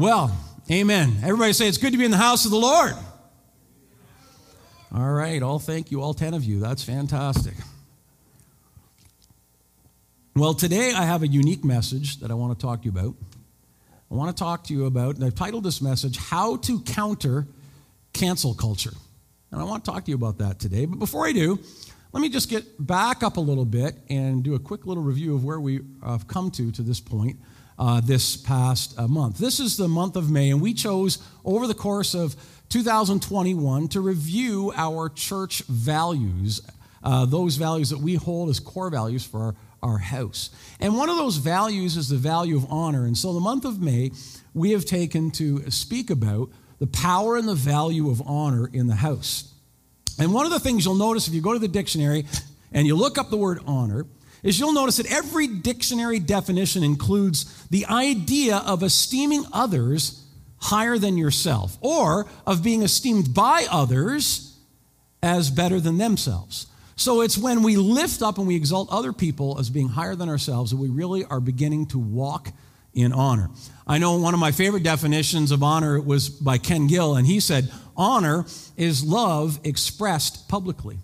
Well, amen. Everybody say it's good to be in the house of the Lord. All right, all thank you, all 10 of you. That's fantastic. Well, today I have a unique message that I want to talk to you about. I want to talk to you about, and I've titled this message, How to Counter Cancel Culture. And I want to talk to you about that today. But before I do, let me just get back up a little bit and do a quick little review of where we have come to to this point uh, this past uh, month. This is the month of May, and we chose over the course of 2021 to review our church values, uh, those values that we hold as core values for our, our house. And one of those values is the value of honor. And so the month of May, we have taken to speak about the power and the value of honor in the house. And one of the things you'll notice if you go to the dictionary and you look up the word honor is you'll notice that every dictionary definition includes the idea of esteeming others higher than yourself or of being esteemed by others as better than themselves. So it's when we lift up and we exalt other people as being higher than ourselves that we really are beginning to walk in honor. I know one of my favorite definitions of honor was by Ken Gill, and he said, Honor is love expressed publicly.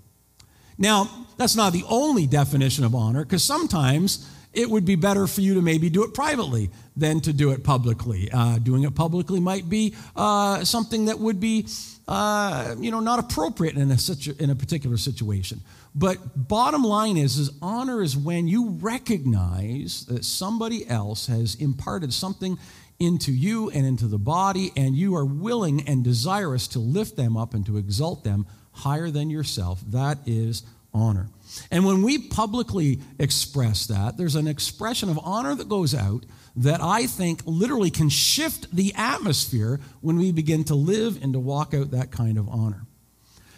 Now, that's not the only definition of honor, because sometimes it would be better for you to maybe do it privately than to do it publicly. Uh, doing it publicly might be uh, something that would be, uh, you know, not appropriate in a, situ- in a particular situation. But bottom line is, is honor is when you recognize that somebody else has imparted something into you and into the body, and you are willing and desirous to lift them up and to exalt them higher than yourself. That is honor. And when we publicly express that, there's an expression of honor that goes out that I think literally can shift the atmosphere when we begin to live and to walk out that kind of honor.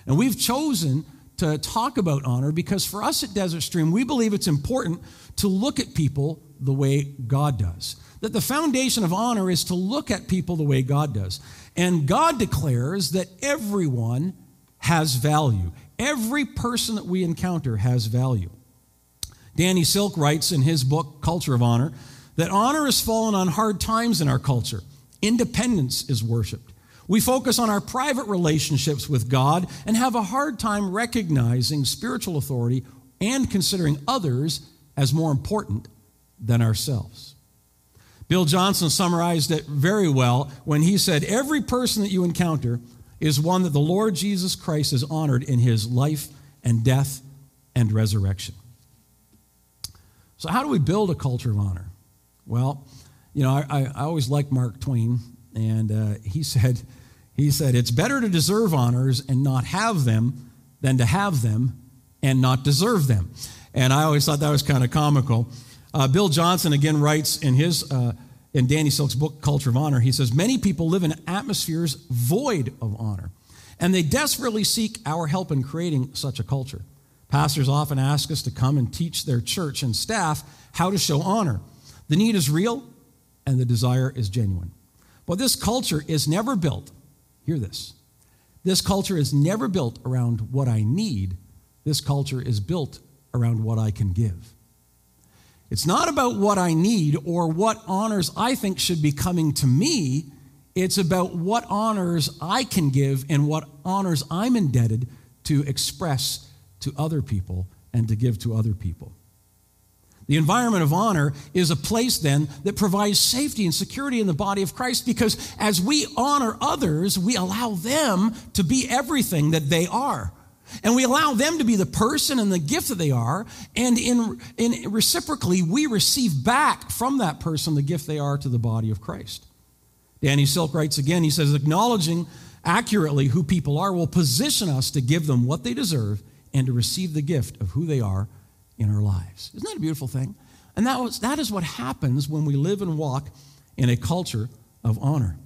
And we've chosen to talk about honor because for us at Desert Stream, we believe it's important to look at people the way God does. That the foundation of honor is to look at people the way God does. And God declares that everyone has value. Every person that we encounter has value. Danny Silk writes in his book, Culture of Honor, that honor has fallen on hard times in our culture. Independence is worshiped. We focus on our private relationships with God and have a hard time recognizing spiritual authority and considering others as more important than ourselves. Bill Johnson summarized it very well when he said, Every person that you encounter is one that the Lord Jesus Christ has honored in his life and death and resurrection. So, how do we build a culture of honor? Well, you know, I, I always liked Mark Twain, and uh, he said, he said, It's better to deserve honors and not have them than to have them and not deserve them. And I always thought that was kind of comical. Uh, Bill Johnson again writes in his uh, in Danny Silk's book Culture of Honor. He says many people live in atmospheres void of honor, and they desperately seek our help in creating such a culture. Pastors often ask us to come and teach their church and staff how to show honor. The need is real, and the desire is genuine. But this culture is never built Hear this. This culture is never built around what I need. This culture is built around what I can give. It's not about what I need or what honors I think should be coming to me. It's about what honors I can give and what honors I'm indebted to express to other people and to give to other people. The environment of honor is a place then that provides safety and security in the body of Christ because as we honor others, we allow them to be everything that they are. And we allow them to be the person and the gift that they are. And in, in reciprocally, we receive back from that person the gift they are to the body of Christ. Danny Silk writes again, he says, acknowledging accurately who people are will position us to give them what they deserve and to receive the gift of who they are in our lives. Isn't that a beautiful thing? And that, was, that is what happens when we live and walk in a culture of honor.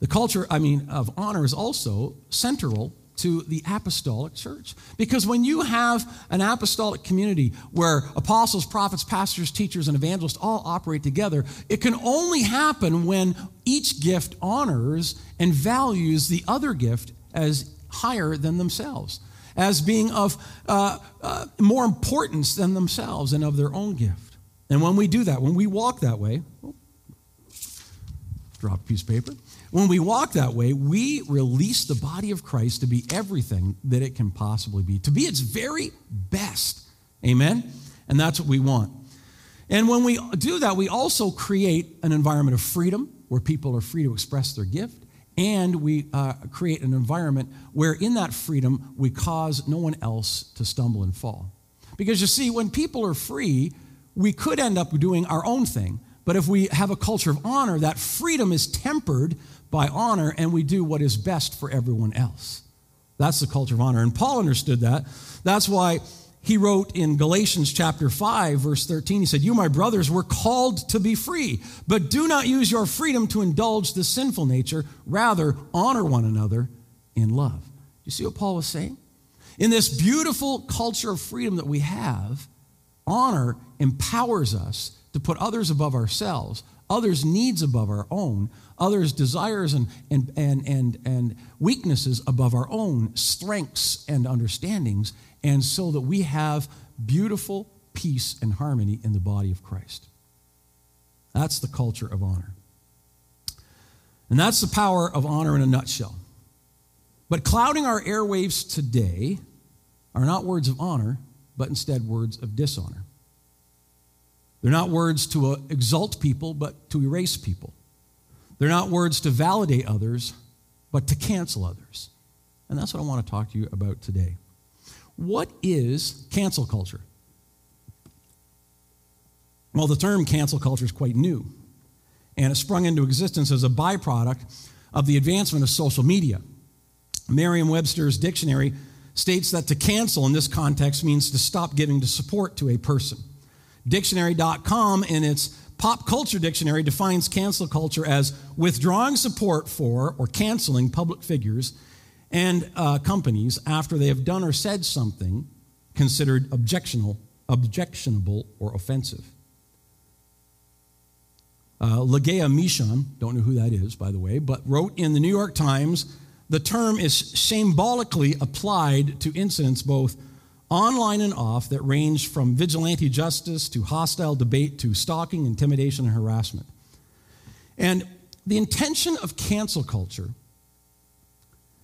The culture, I mean, of honor is also central to the apostolic church. Because when you have an apostolic community where apostles, prophets, pastors, teachers, and evangelists all operate together, it can only happen when each gift honors and values the other gift as higher than themselves as being of uh, uh, more importance than themselves and of their own gift. And when we do that, when we walk that way, drop a piece of paper. When we walk that way, we release the body of Christ to be everything that it can possibly be, to be its very best. Amen? And that's what we want. And when we do that, we also create an environment of freedom where people are free to express their gift. And we uh, create an environment where, in that freedom, we cause no one else to stumble and fall. Because you see, when people are free, we could end up doing our own thing. But if we have a culture of honor, that freedom is tempered by honor and we do what is best for everyone else. That's the culture of honor. And Paul understood that. That's why he wrote in Galatians chapter 5, verse 13, he said, You, my brothers, were called to be free, but do not use your freedom to indulge the sinful nature. Rather, honor one another in love. You see what Paul was saying? In this beautiful culture of freedom that we have, honor empowers us to put others above ourselves, others' needs above our own, others' desires and, and, and, and, and weaknesses above our own strengths and understandings, and so that we have beautiful peace and harmony in the body of Christ. That's the culture of honor. And that's the power of honor in a nutshell. But clouding our airwaves today are not words of honor, but instead words of dishonor. They're not words to uh, exalt people, but to erase people. They're not words to validate others, but to cancel others. And that's what I want to talk to you about today. What is cancel culture? Well, the term cancel culture is quite new, and it sprung into existence as a byproduct of the advancement of social media. Merriam Webster's dictionary states that to cancel in this context means to stop giving to support to a person. Dictionary.com, in its pop culture dictionary, defines cancel culture as withdrawing support for or canceling public figures and uh, companies after they have done or said something considered objectionable, objectionable or offensive. Uh, Ligaya Mishan, don't know who that is, by the way, but wrote in the New York Times the term is symbolically applied to incidents both online and off, that range from vigilante justice to hostile debate to stalking, intimidation, and harassment. And the intention of cancel culture,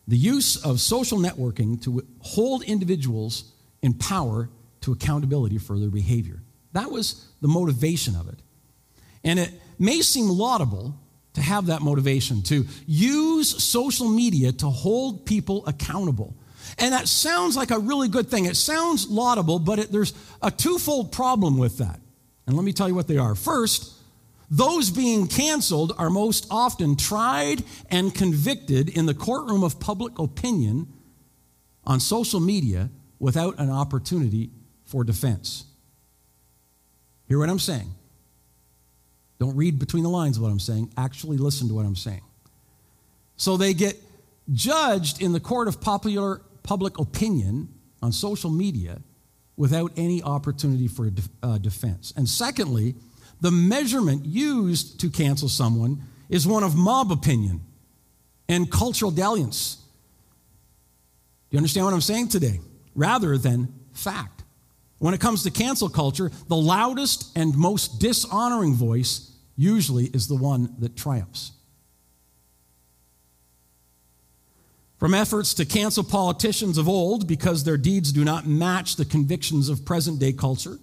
the use of social networking to hold individuals in power to accountability for their behavior. That was the motivation of it. And it may seem laudable to have that motivation, to use social media to hold people accountable. And that sounds like a really good thing. It sounds laudable, but it, there's a twofold problem with that. And let me tell you what they are. First, those being canceled are most often tried and convicted in the courtroom of public opinion on social media without an opportunity for defense. Hear what I'm saying? Don't read between the lines of what I'm saying. Actually, listen to what I'm saying. So they get judged in the court of popular public opinion on social media without any opportunity for uh, defense. And secondly, the measurement used to cancel someone is one of mob opinion and cultural dalliance. Do you understand what I'm saying today? Rather than fact. When it comes to cancel culture, the loudest and most dishonoring voice usually is the one that triumphs. From efforts to cancel politicians of old because their deeds do not match the convictions of present day culture,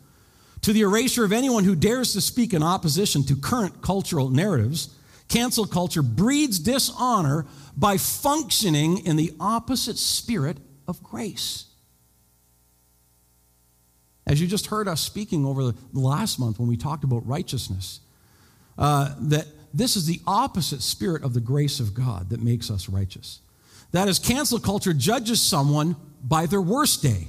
to the erasure of anyone who dares to speak in opposition to current cultural narratives, cancel culture breeds dishonor by functioning in the opposite spirit of grace. As you just heard us speaking over the last month when we talked about righteousness, uh, that this is the opposite spirit of the grace of God that makes us righteous. That is, cancel culture judges someone by their worst day.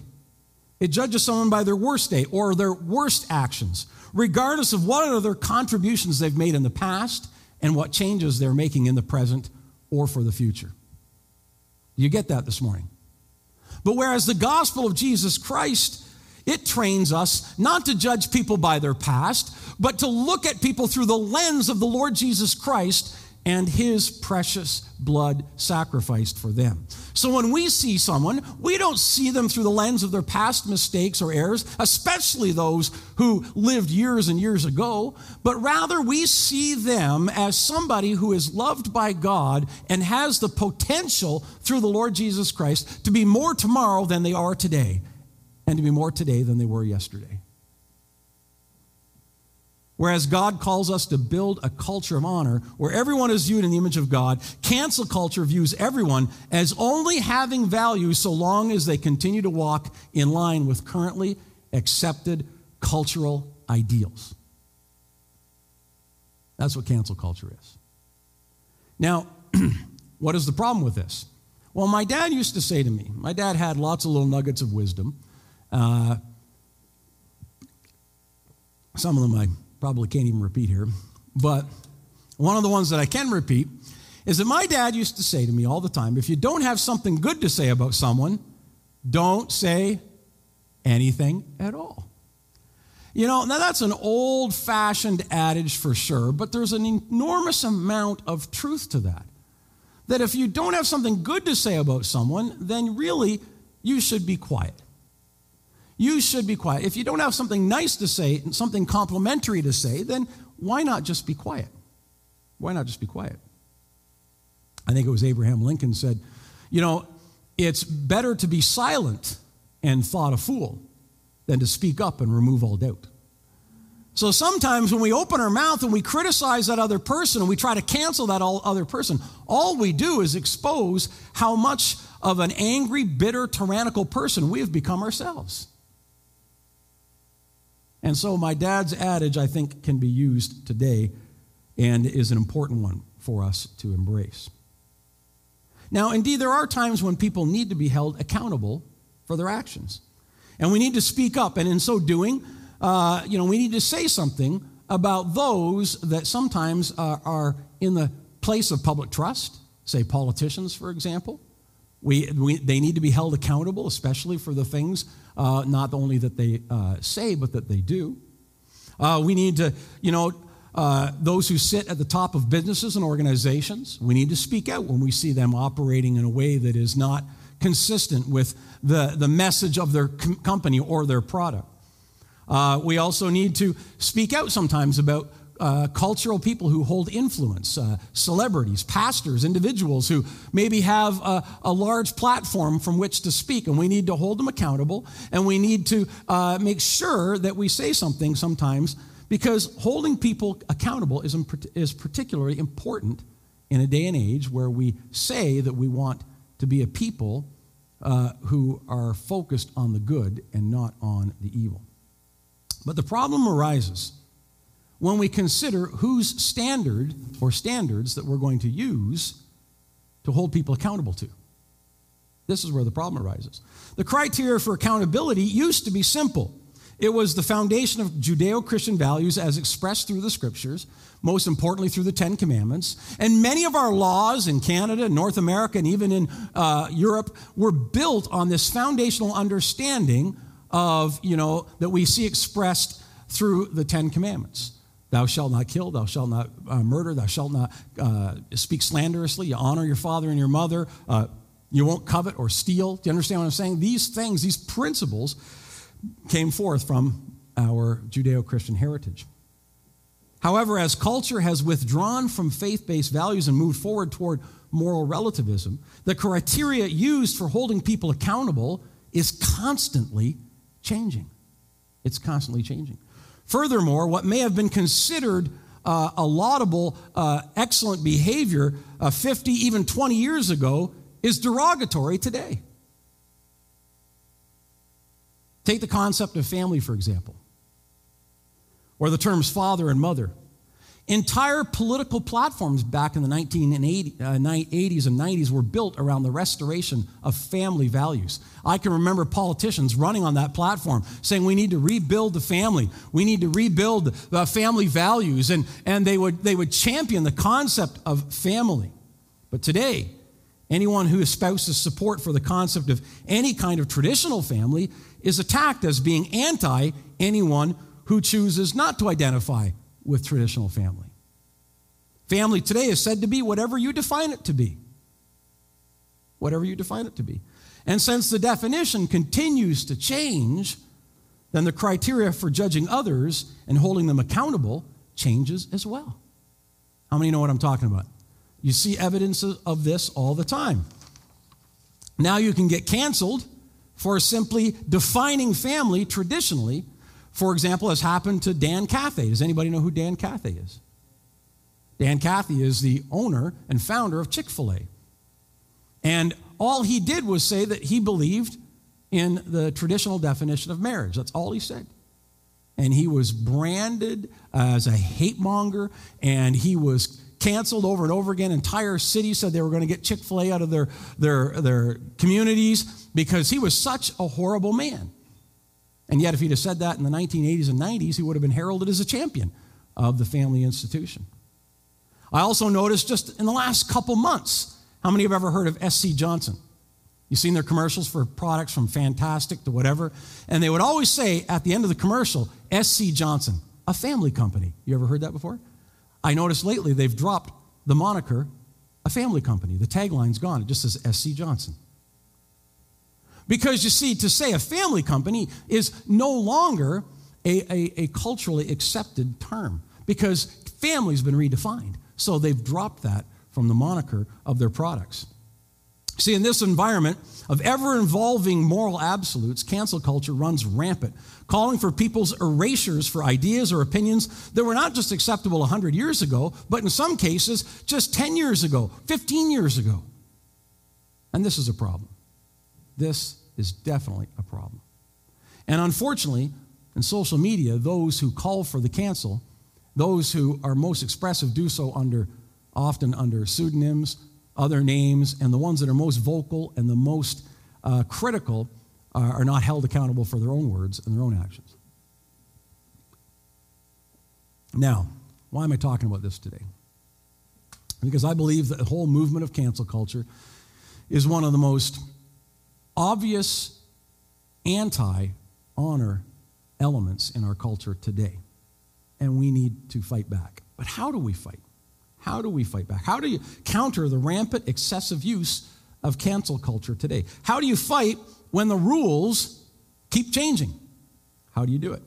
It judges someone by their worst day or their worst actions, regardless of what other contributions they've made in the past and what changes they're making in the present or for the future. You get that this morning? But whereas the gospel of Jesus Christ, it trains us not to judge people by their past, but to look at people through the lens of the Lord Jesus Christ and his precious blood sacrificed for them. So when we see someone, we don't see them through the lens of their past mistakes or errors, especially those who lived years and years ago, but rather we see them as somebody who is loved by God and has the potential through the Lord Jesus Christ to be more tomorrow than they are today, and to be more today than they were yesterday. Whereas God calls us to build a culture of honor where everyone is viewed in the image of God, cancel culture views everyone as only having value so long as they continue to walk in line with currently accepted cultural ideals. That's what cancel culture is. Now, what is the problem with this? Well, my dad used to say to me, my dad had lots of little nuggets of wisdom. Uh, some of them I probably can't even repeat here. But one of the ones that I can repeat is that my dad used to say to me all the time if you don't have something good to say about someone, don't say anything at all. You know, now that's an old fashioned adage for sure, but there's an enormous amount of truth to that. That if you don't have something good to say about someone, then really you should be quiet. You should be quiet. If you don't have something nice to say, and something complimentary to say, then why not just be quiet? Why not just be quiet? I think it was Abraham Lincoln said, you know, it's better to be silent and thought a fool than to speak up and remove all doubt. So sometimes when we open our mouth and we criticize that other person and we try to cancel that other person, all we do is expose how much of an angry, bitter, tyrannical person we have become ourselves. And so, my dad's adage, I think, can be used today and is an important one for us to embrace. Now, indeed, there are times when people need to be held accountable for their actions. And we need to speak up. And in so doing, uh, you know, we need to say something about those that sometimes uh, are in the place of public trust, say politicians, for example. We, we, they need to be held accountable, especially for the things uh, not only that they uh, say, but that they do. Uh, we need to, you know, uh, those who sit at the top of businesses and organizations, we need to speak out when we see them operating in a way that is not consistent with the, the message of their com- company or their product. Uh, we also need to speak out sometimes about uh, cultural people who hold influence, uh, celebrities, pastors, individuals who maybe have a, a, large platform from which to speak, and we need to hold them accountable, and we need to uh, make sure that we say something sometimes because holding people accountable is, is particularly important in a day and age where we say that we want to be a people uh, who are focused on the good and not on the evil. But the problem arises when we consider whose standard or standards that we're going to use to hold people accountable to. This is where the problem arises. The criteria for accountability used to be simple. It was the foundation of Judeo Christian values as expressed through the scriptures, most importantly through the Ten Commandments. And many of our laws in Canada, North America, and even in uh, Europe were built on this foundational understanding of, you know, that we see expressed through the Ten Commandments. Thou shalt not kill, thou shalt not uh, murder, thou shalt not uh, speak slanderously, you honor your father and your mother, uh, you won't covet or steal. Do you understand what I'm saying? These things, these principles came forth from our Judeo Christian heritage. However, as culture has withdrawn from faith based values and moved forward toward moral relativism, the criteria used for holding people accountable is constantly changing. It's constantly changing. Furthermore, what may have been considered uh, a laudable, uh, excellent behavior uh, 50, even 20 years ago is derogatory today. Take the concept of family, for example, or the terms father and mother. Entire political platforms back in the 1980s uh, and 90s were built around the restoration of family values. I can remember politicians running on that platform saying we need to rebuild the family, we need to rebuild the family values, and, and they, would, they would champion the concept of family. But today, anyone who espouses support for the concept of any kind of traditional family is attacked as being anti anyone who chooses not to identify with traditional family. Family today is said to be whatever you define it to be. Whatever you define it to be. And since the definition continues to change, then the criteria for judging others and holding them accountable changes as well. How many know what I'm talking about? You see evidence of this all the time. Now you can get canceled for simply defining family traditionally. For example, has happened to Dan Cathy. Does anybody know who Dan Cathy is? Dan Cathy is the owner and founder of Chick fil A. And all he did was say that he believed in the traditional definition of marriage. That's all he said. And he was branded as a hate monger, and he was canceled over and over again. Entire cities said they were going to get Chick fil A out of their, their, their communities because he was such a horrible man. And yet, if he'd have said that in the 1980s and 90s, he would have been heralded as a champion of the family institution. I also noticed just in the last couple months, how many have ever heard of SC Johnson? You've seen their commercials for products from Fantastik to whatever. And they would always say at the end of the commercial, SC Johnson, a family company. You ever heard that before? I noticed lately they've dropped the moniker, a family company. The tagline's gone. It just says SC Johnson. Because you see, to say a family company is no longer a, a, a culturally accepted term because family's been redefined. So they've dropped that from the moniker of their products. See, in this environment of ever evolving moral absolutes, cancel culture runs rampant, calling for people's erasures for ideas or opinions that were not just acceptable 100 years ago, but in some cases, just 10 years ago, 15 years ago. And this is a problem. This is definitely a problem. And unfortunately, in social media, those who call for the cancel those who are most expressive do so under, often under pseudonyms, other names, and the ones that are most vocal and the most uh, critical are, are not held accountable for their own words and their own actions. Now, why am I talking about this today? Because I believe that the whole movement of cancel culture is one of the most obvious anti honor elements in our culture today and we need to fight back. But how do we fight? How do we fight back? How do you counter the rampant, excessive use of cancel culture today? How do you fight when the rules keep changing? How do you do it?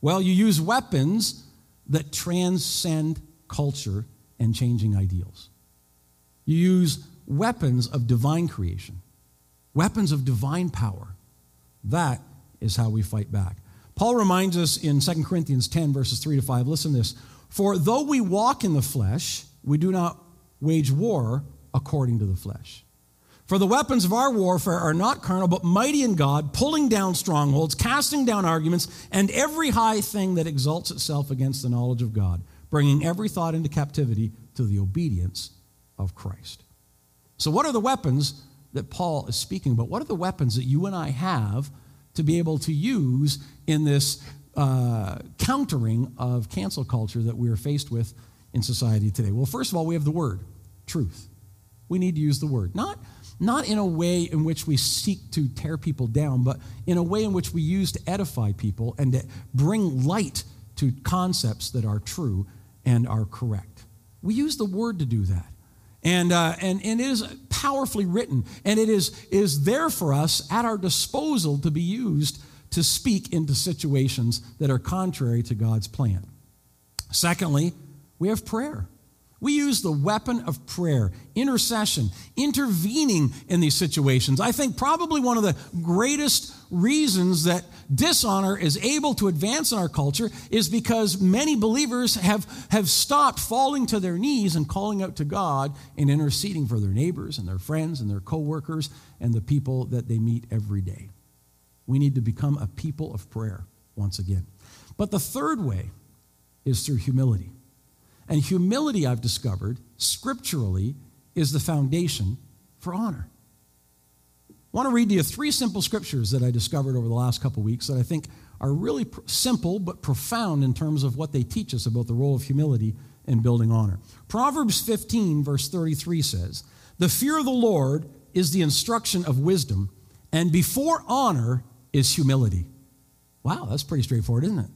Well, you use weapons that transcend culture and changing ideals. You use weapons of divine creation, weapons of divine power. That is how we fight back. Paul reminds us in 2 Corinthians 10, verses 3 to 5. Listen to this. For though we walk in the flesh, we do not wage war according to the flesh. For the weapons of our warfare are not carnal, but mighty in God, pulling down strongholds, casting down arguments, and every high thing that exalts itself against the knowledge of God, bringing every thought into captivity to the obedience of Christ. So, what are the weapons that Paul is speaking about? What are the weapons that you and I have to be able to use in this uh, countering of cancel culture that we are faced with in society today? Well, first of all, we have the word, truth. We need to use the word. Not, not in a way in which we seek to tear people down, but in a way in which we use to edify people and to bring light to concepts that are true and are correct. We use the word to do that. And, uh, and, and it is powerfully written, and it is, is there for us at our disposal to be used to speak into situations that are contrary to God's plan. Secondly, we have prayer. We use the weapon of prayer, intercession, intervening in these situations. I think probably one of the greatest reasons that dishonor is able to advance in our culture is because many believers have, have stopped falling to their knees and calling out to God and interceding for their neighbors and their friends and their coworkers and the people that they meet every day. We need to become a people of prayer once again. But the third way is through humility. And humility, I've discovered, scripturally, is the foundation for honor. I want to read to you three simple scriptures that I discovered over the last couple weeks that I think are really pr- simple but profound in terms of what they teach us about the role of humility in building honor. Proverbs 15, verse 33 says, The fear of the Lord is the instruction of wisdom, and before honor is humility. Wow, that's pretty straightforward, isn't it?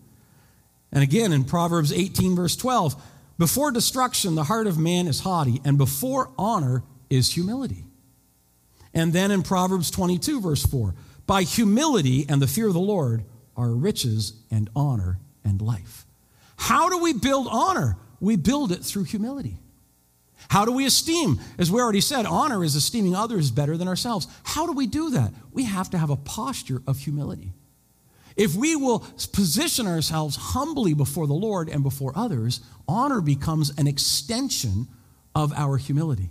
And again, in Proverbs 18, verse 12, Before destruction, the heart of man is haughty, and before honor is humility. And then in Proverbs 22, verse 4, by humility and the fear of the Lord are riches and honor and life. How do we build honor? We build it through humility. How do we esteem? As we already said, honor is esteeming others better than ourselves. How do we do that? We have to have a posture of humility. If we will position ourselves humbly before the Lord and before others, honor becomes an extension of our humility.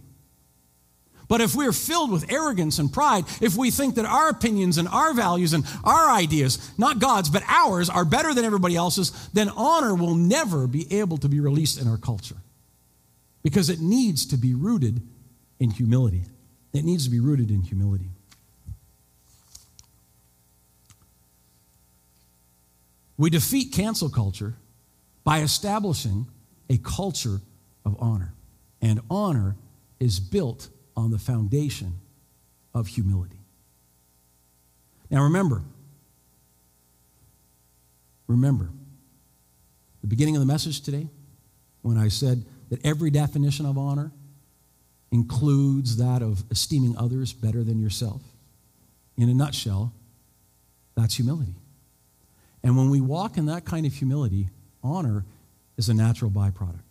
But if we're filled with arrogance and pride, if we think that our opinions and our values and our ideas, not God's, but ours, are better than everybody else's, then honor will never be able to be released in our culture. Because it needs to be rooted in humility. It needs to be rooted in humility. We defeat cancel culture by establishing a culture of honor. And honor is built on the foundation of humility. Now remember, remember the beginning of the message today when I said that every definition of honor includes that of esteeming others better than yourself. In a nutshell, that's humility. And when we walk in that kind of humility, honor is a natural byproduct.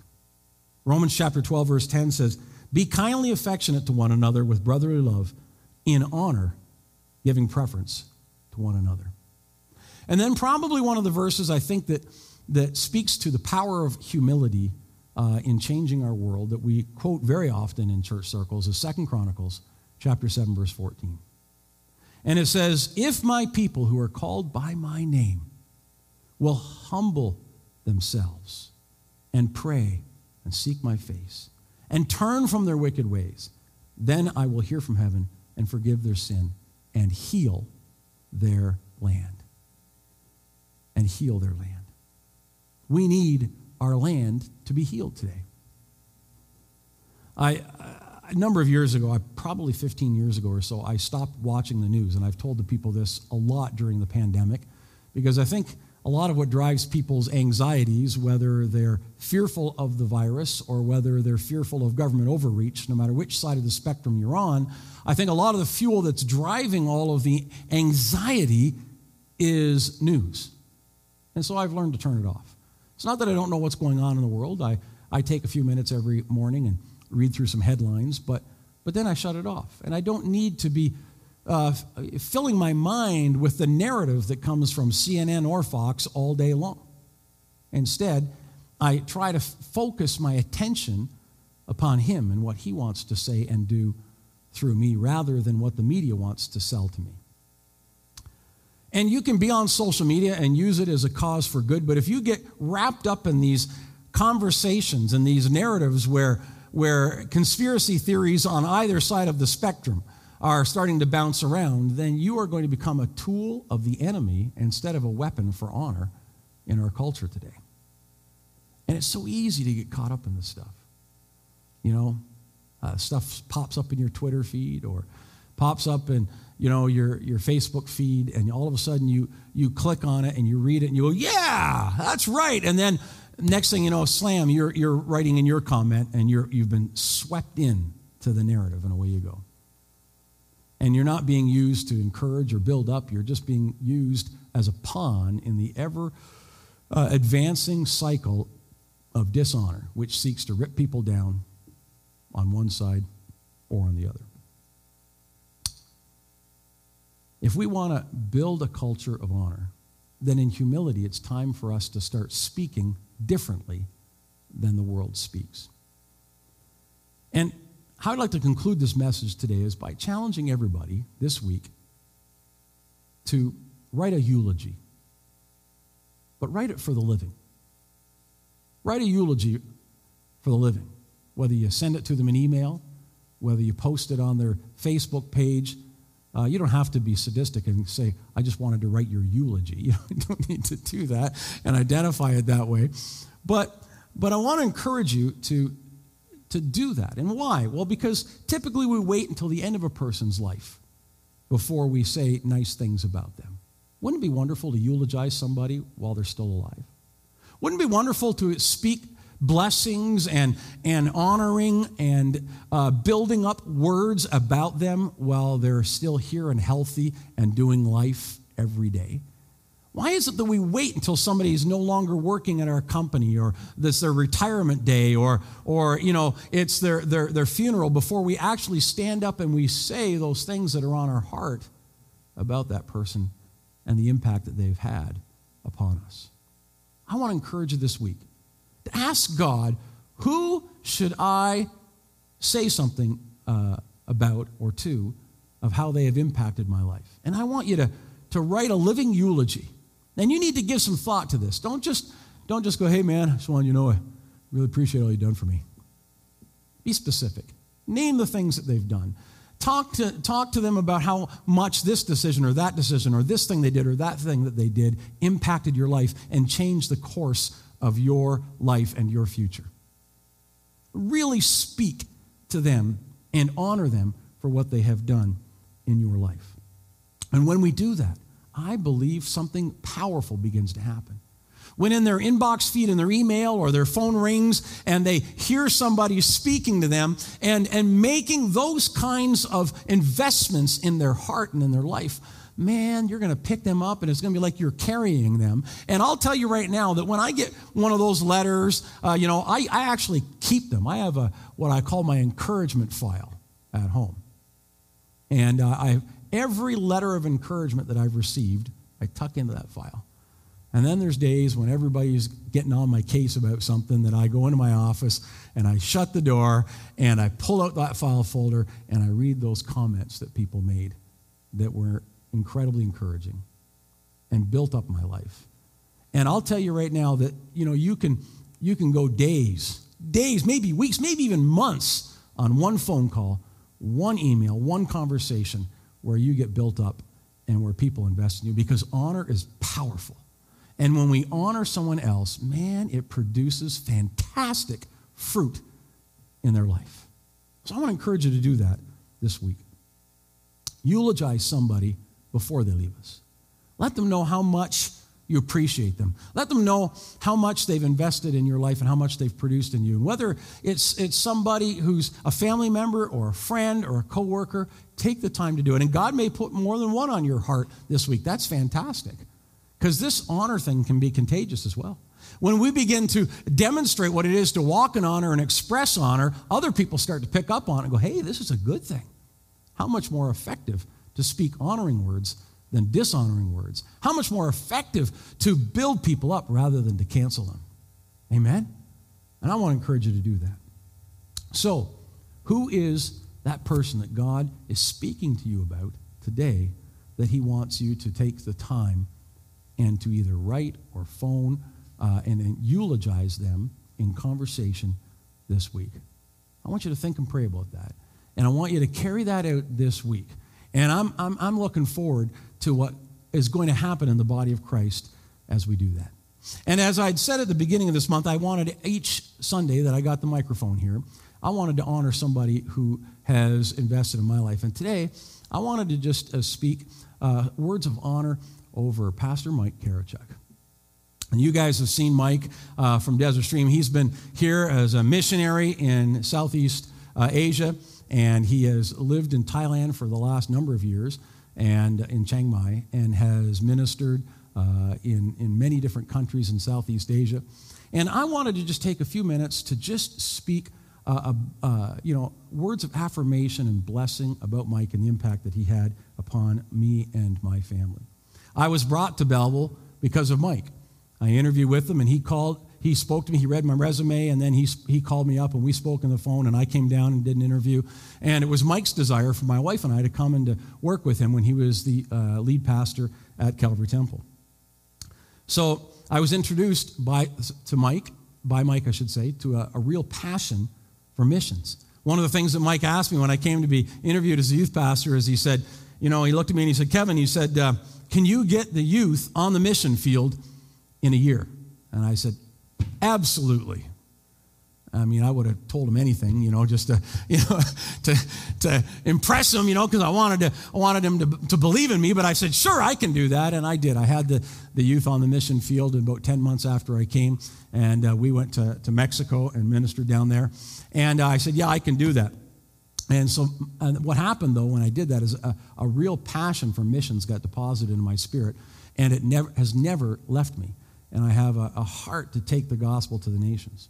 Romans chapter 12, verse 10 says, Be kindly affectionate to one another with brotherly love, in honor, giving preference to one another. And then, probably one of the verses I think that, that speaks to the power of humility uh, in changing our world that we quote very often in church circles is Second Chronicles chapter 7, verse 14. And it says, If my people who are called by my name will humble themselves and pray and seek my face and turn from their wicked ways, then I will hear from heaven and forgive their sin and heal their land. And heal their land. We need our land to be healed today. I, a number of years ago, probably 15 years ago or so, I stopped watching the news, and I've told the people this a lot during the pandemic because I think a lot of what drives people's anxieties, whether they're fearful of the virus or whether they're fearful of government overreach, no matter which side of the spectrum you're on, I think a lot of the fuel that's driving all of the anxiety is news. And so I've learned to turn it off. It's not that I don't know what's going on in the world. I, I take a few minutes every morning and read through some headlines, but, but then I shut it off. And I don't need to be uh, filling my mind with the narrative that comes from CNN or Fox all day long. Instead, I try to focus my attention upon Him and what He wants to say and do through me rather than what the media wants to sell to me. And you can be on social media and use it as a cause for good, but if you get wrapped up in these conversations and these narratives where, where conspiracy theories on either side of the spectrum are starting to bounce around, then you are going to become a tool of the enemy instead of a weapon for honor in our culture today. And it's so easy to get caught up in this stuff. You know, uh, stuff pops up in your Twitter feed or pops up in you know your, your Facebook feed, and all of a sudden you you click on it and you read it and you go, yeah, that's right. And then next thing you know, slam, you're you're writing in your comment and you're you've been swept in to the narrative, and away you go. And you're not being used to encourage or build up, you're just being used as a pawn in the ever uh, advancing cycle of dishonor, which seeks to rip people down on one side or on the other. If we want to build a culture of honor, then in humility, it's time for us to start speaking differently than the world speaks. And how I'd like to conclude this message today is by challenging everybody this week to write a eulogy, but write it for the living. Write a eulogy for the living, whether you send it to them in email, whether you post it on their Facebook page. Uh, you don't have to be sadistic and say, I just wanted to write your eulogy. You don't need to do that and identify it that way. But, but I want to encourage you to to do that. And why? Well, because typically we wait until the end of a person's life before we say nice things about them. Wouldn't it be wonderful to eulogize somebody while they're still alive? Wouldn't it be wonderful to speak blessings and, and honoring and uh, building up words about them while they're still here and healthy and doing life every day? Why is it that we wait until somebody is no longer working at our company or this their retirement day or, or you know, it's their, their, their funeral before we actually stand up and we say those things that are on our heart about that person and the impact that they've had upon us? I want to encourage you this week to ask God, who should I say something uh, about or to of how they have impacted my life? And I want you to, to write a living eulogy and you need to give some thought to this. Don't just, don't just go, hey man, I just want you to know I really appreciate all you've done for me. Be specific. Name the things that they've done. Talk to, talk to them about how much this decision or that decision or this thing they did or that thing that they did impacted your life and changed the course of your life and your future. Really speak to them and honor them for what they have done in your life. And when we do that, I believe something powerful begins to happen. When in their inbox feed, in their email, or their phone rings, and they hear somebody speaking to them and, and making those kinds of investments in their heart and in their life, man, you're going to pick them up and it's going to be like you're carrying them. And I'll tell you right now that when I get one of those letters, uh, you know, I, I actually keep them. I have a what I call my encouragement file at home. And uh, I every letter of encouragement that I've received, I tuck into that file. And then there's days when everybody's getting on my case about something that I go into my office and I shut the door and I pull out that file folder and I read those comments that people made that were incredibly encouraging and built up my life. And I'll tell you right now that you know you can you can go days, days, maybe weeks, maybe even months on one phone call, one email, one conversation where you get built up and where people invest in you because honor is powerful. And when we honor someone else, man, it produces fantastic fruit in their life. So I want to encourage you to do that this week. Eulogize somebody before they leave us. Let them know how much you appreciate them. Let them know how much they've invested in your life and how much they've produced in you. And whether it's, it's somebody who's a family member or a friend or a coworker, take the time to do it. And God may put more than one on your heart this week. That's fantastic. Because this honor thing can be contagious as well. When we begin to demonstrate what it is to walk in honor and express honor, other people start to pick up on it and go, hey, this is a good thing. How much more effective to speak honoring words than dishonoring words. How much more effective to build people up rather than to cancel them. Amen? And I want to encourage you to do that. So, who is that person that God is speaking to you about today that He wants you to take the time and to either write or phone uh, and, and eulogize them in conversation this week? I want you to think and pray about that. And I want you to carry that out this week. And I'm, I'm, I'm looking forward to what is going to happen in the body of Christ as we do that. And as I'd said at the beginning of this month, I wanted each Sunday that I got the microphone here, I wanted to honor somebody who has invested in my life. And today, I wanted to just uh, speak uh, words of honor over Pastor Mike Karachuk. And you guys have seen Mike uh, from Desert Stream. He's been here as a missionary in Southeast uh, Asia, and he has lived in Thailand for the last number of years and in Chiang Mai and has ministered uh, in, in many different countries in Southeast Asia. And I wanted to just take a few minutes to just speak, uh, uh, you know, words of affirmation and blessing about Mike and the impact that he had upon me and my family. I was brought to Belleville because of Mike. I interviewed with him, and he called he spoke to me. He read my resume, and then he, he called me up, and we spoke on the phone, and I came down and did an interview. And it was Mike's desire for my wife and I to come and to work with him when he was the uh, lead pastor at Calvary Temple. So I was introduced by, to Mike, by Mike, I should say, to a, a real passion for missions. One of the things that Mike asked me when I came to be interviewed as a youth pastor is he said, you know, he looked at me and he said, Kevin, he said, uh, can you get the youth on the mission field in a year? And I said, Absolutely. I mean, I would have told him anything, you know, just to, you know, to, to impress him, you know, because I wanted to, I wanted him to, to believe in me. But I said, sure, I can do that, and I did. I had the, the youth on the mission field about ten months after I came, and uh, we went to, to Mexico and ministered down there. And uh, I said, yeah, I can do that. And so, and what happened though when I did that is a, a real passion for missions got deposited in my spirit, and it never has never left me. And I have a, a heart to take the gospel to the nations.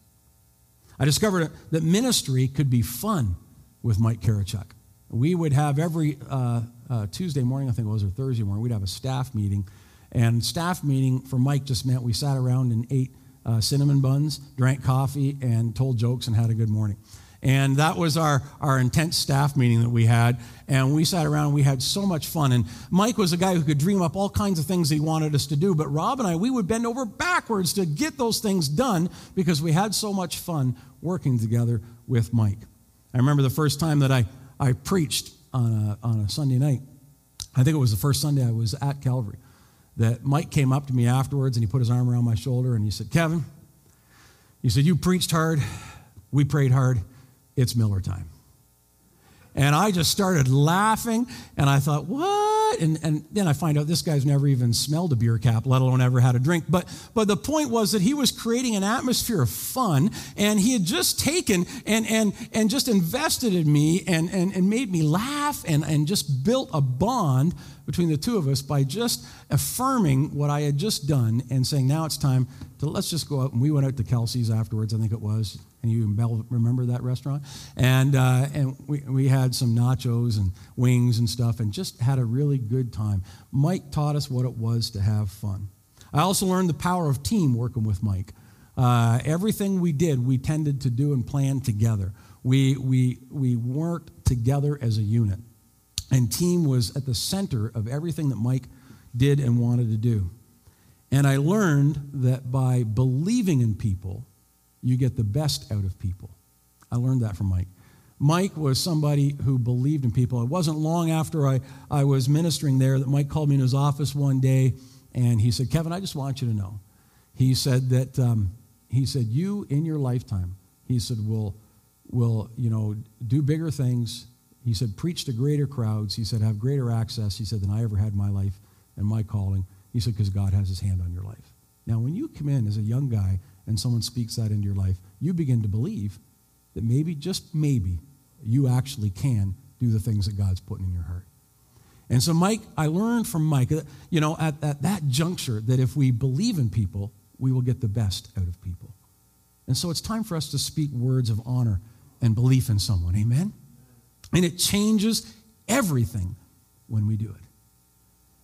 I discovered that ministry could be fun with Mike Karachuk. We would have every uh, uh, Tuesday morning, I think it was, or Thursday morning, we'd have a staff meeting. And staff meeting for Mike just meant we sat around and ate uh, cinnamon buns, drank coffee, and told jokes and had a good morning. And that was our, our intense staff meeting that we had. And we sat around and we had so much fun. And Mike was a guy who could dream up all kinds of things he wanted us to do. But Rob and I, we would bend over backwards to get those things done because we had so much fun working together with Mike. I remember the first time that I, I preached on a, on a Sunday night. I think it was the first Sunday I was at Calvary. That Mike came up to me afterwards and he put his arm around my shoulder and he said, Kevin, he said, You preached hard, we prayed hard it's Miller time. And I just started laughing, and I thought, what? And, and then I find out this guy's never even smelled a beer cap, let alone ever had a drink. But, but the point was that he was creating an atmosphere of fun, and he had just taken and, and, and just invested in me and, and, and made me laugh and, and just built a bond between the two of us by just affirming what I had just done and saying, now it's time to let's just go out. And we went out to Kelsey's afterwards, I think it was. And you remember that restaurant? And, uh, and we, we had some nachos and wings and stuff and just had a really good time. Mike taught us what it was to have fun. I also learned the power of team working with Mike. Uh, everything we did, we tended to do and plan together. We, we, we worked together as a unit. And team was at the center of everything that Mike did and wanted to do. And I learned that by believing in people, you get the best out of people. I learned that from Mike. Mike was somebody who believed in people. It wasn't long after I, I was ministering there that Mike called me in his office one day and he said, Kevin, I just want you to know. He said that, um, he said, you in your lifetime, he said, will, will, you know, do bigger things. He said, preach to greater crowds. He said, have greater access, he said, than I ever had in my life and my calling. He said, because God has his hand on your life. Now, when you come in as a young guy and someone speaks that into your life, you begin to believe that maybe, just maybe, you actually can do the things that God's putting in your heart. And so, Mike, I learned from Mike, uh, you know, at, at that juncture, that if we believe in people, we will get the best out of people. And so it's time for us to speak words of honor and belief in someone. Amen? And it changes everything when we do it.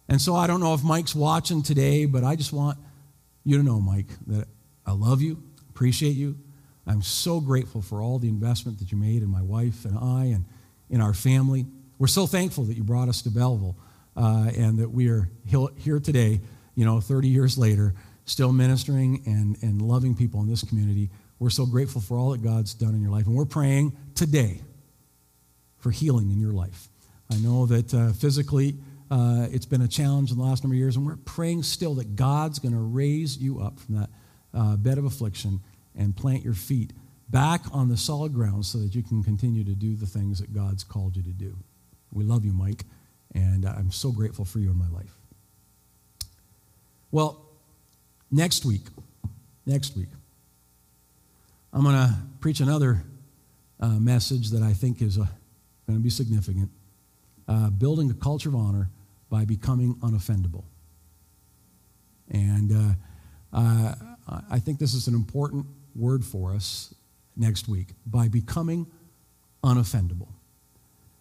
And so I don't know if Mike's watching today, but I just want you to know, Mike, that I love you, appreciate you. I'm so grateful for all the investment that you made in my wife and I and in our family. We're so thankful that you brought us to Belleville uh, and that we are here today, you know, 30 years later, still ministering and, and loving people in this community. We're so grateful for all that God's done in your life. And we're praying today for healing in your life. I know that uh, physically uh, it's been a challenge in the last number of years, and we're praying still that God's going to raise you up from that uh, bed of affliction and plant your feet back on the solid ground so that you can continue to do the things that God's called you to do. We love you, Mike, and I'm so grateful for you in my life. Well, next week, next week, I'm going to preach another uh, message that I think is going to be significant uh, building a culture of honor by becoming unoffendable. And uh, I think this is an important word for us next week by becoming unoffendable.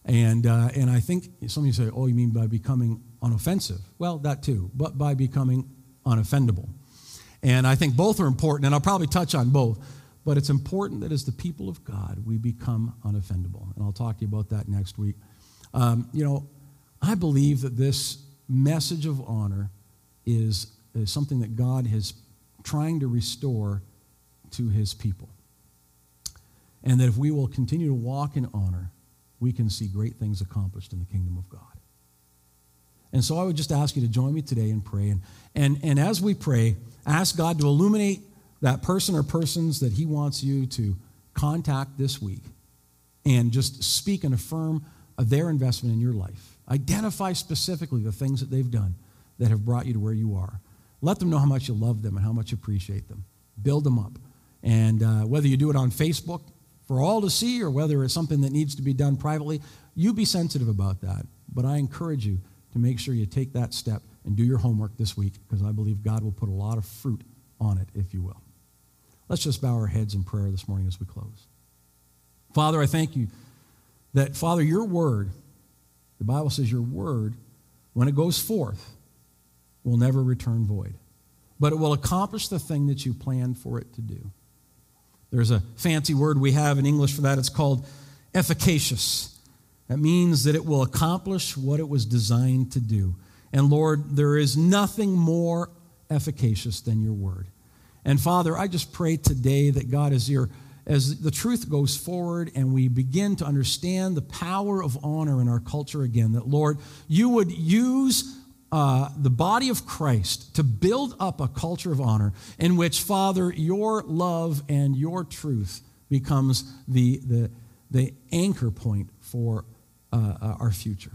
And, uh, and I think some of you say, oh, you mean by becoming unoffensive? Well, that too, but by becoming unoffendable. And I think both are important, and I'll probably touch on both. But it's important that as the people of God, we become unoffendable. And I'll talk to you about that next week. Um, you know, I believe that this message of honor is, is something that God has trying to restore to his people. And that if we will continue to walk in honor, we can see great things accomplished in the kingdom of God. And so I would just ask you to join me today and pray. And, and, and as we pray, ask God to illuminate that person or persons that he wants you to, contact this week and just speak and affirm their investment in your life. Identify specifically the things that they've done that have brought you to where you are. Let them know how much you love them and how much you appreciate them. Build them up. And uh, whether you do it on Facebook for all to see or whether it's something that needs to be done privately, you be sensitive about that. But I encourage you to make sure you take that step and do your homework this week because I believe God will put a lot of fruit on it, if you will. Let's just bow our heads in prayer this morning as we close. Father, I thank you that, Father, your word, the Bible says your word, when it goes forth, will never return void, but it will accomplish the thing that you planned for it to do. There's a fancy word we have in English for that. It's called efficacious. That means that it will accomplish what it was designed to do. And Lord, there is nothing more efficacious than your word. And Father, I just pray today that God is here as the truth goes forward and we begin to understand the power of honor in our culture again, that Lord, you would use uh, the body of Christ to build up a culture of honor in which, Father, your love and your truth becomes the, the, the anchor point for uh, uh our future.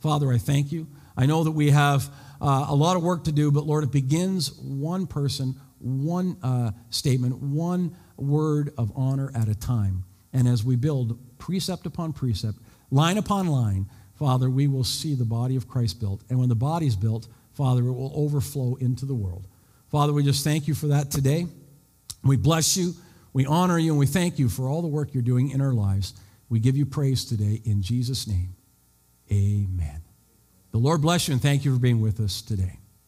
Father, I thank you. I know that we have uh, a lot of work to do, but Lord, it begins one person, one uh, statement, one word of honor at a time. And as we build precept upon precept, line upon line, Father, we will see the body of Christ built. And when the body is built, Father, it will overflow into the world. Father, we just thank you for that today. We bless you, we honor you, and we thank you for all the work you're doing in our lives. We give you praise today in Jesus' name. Amen. The Lord bless you and thank you for being with us today.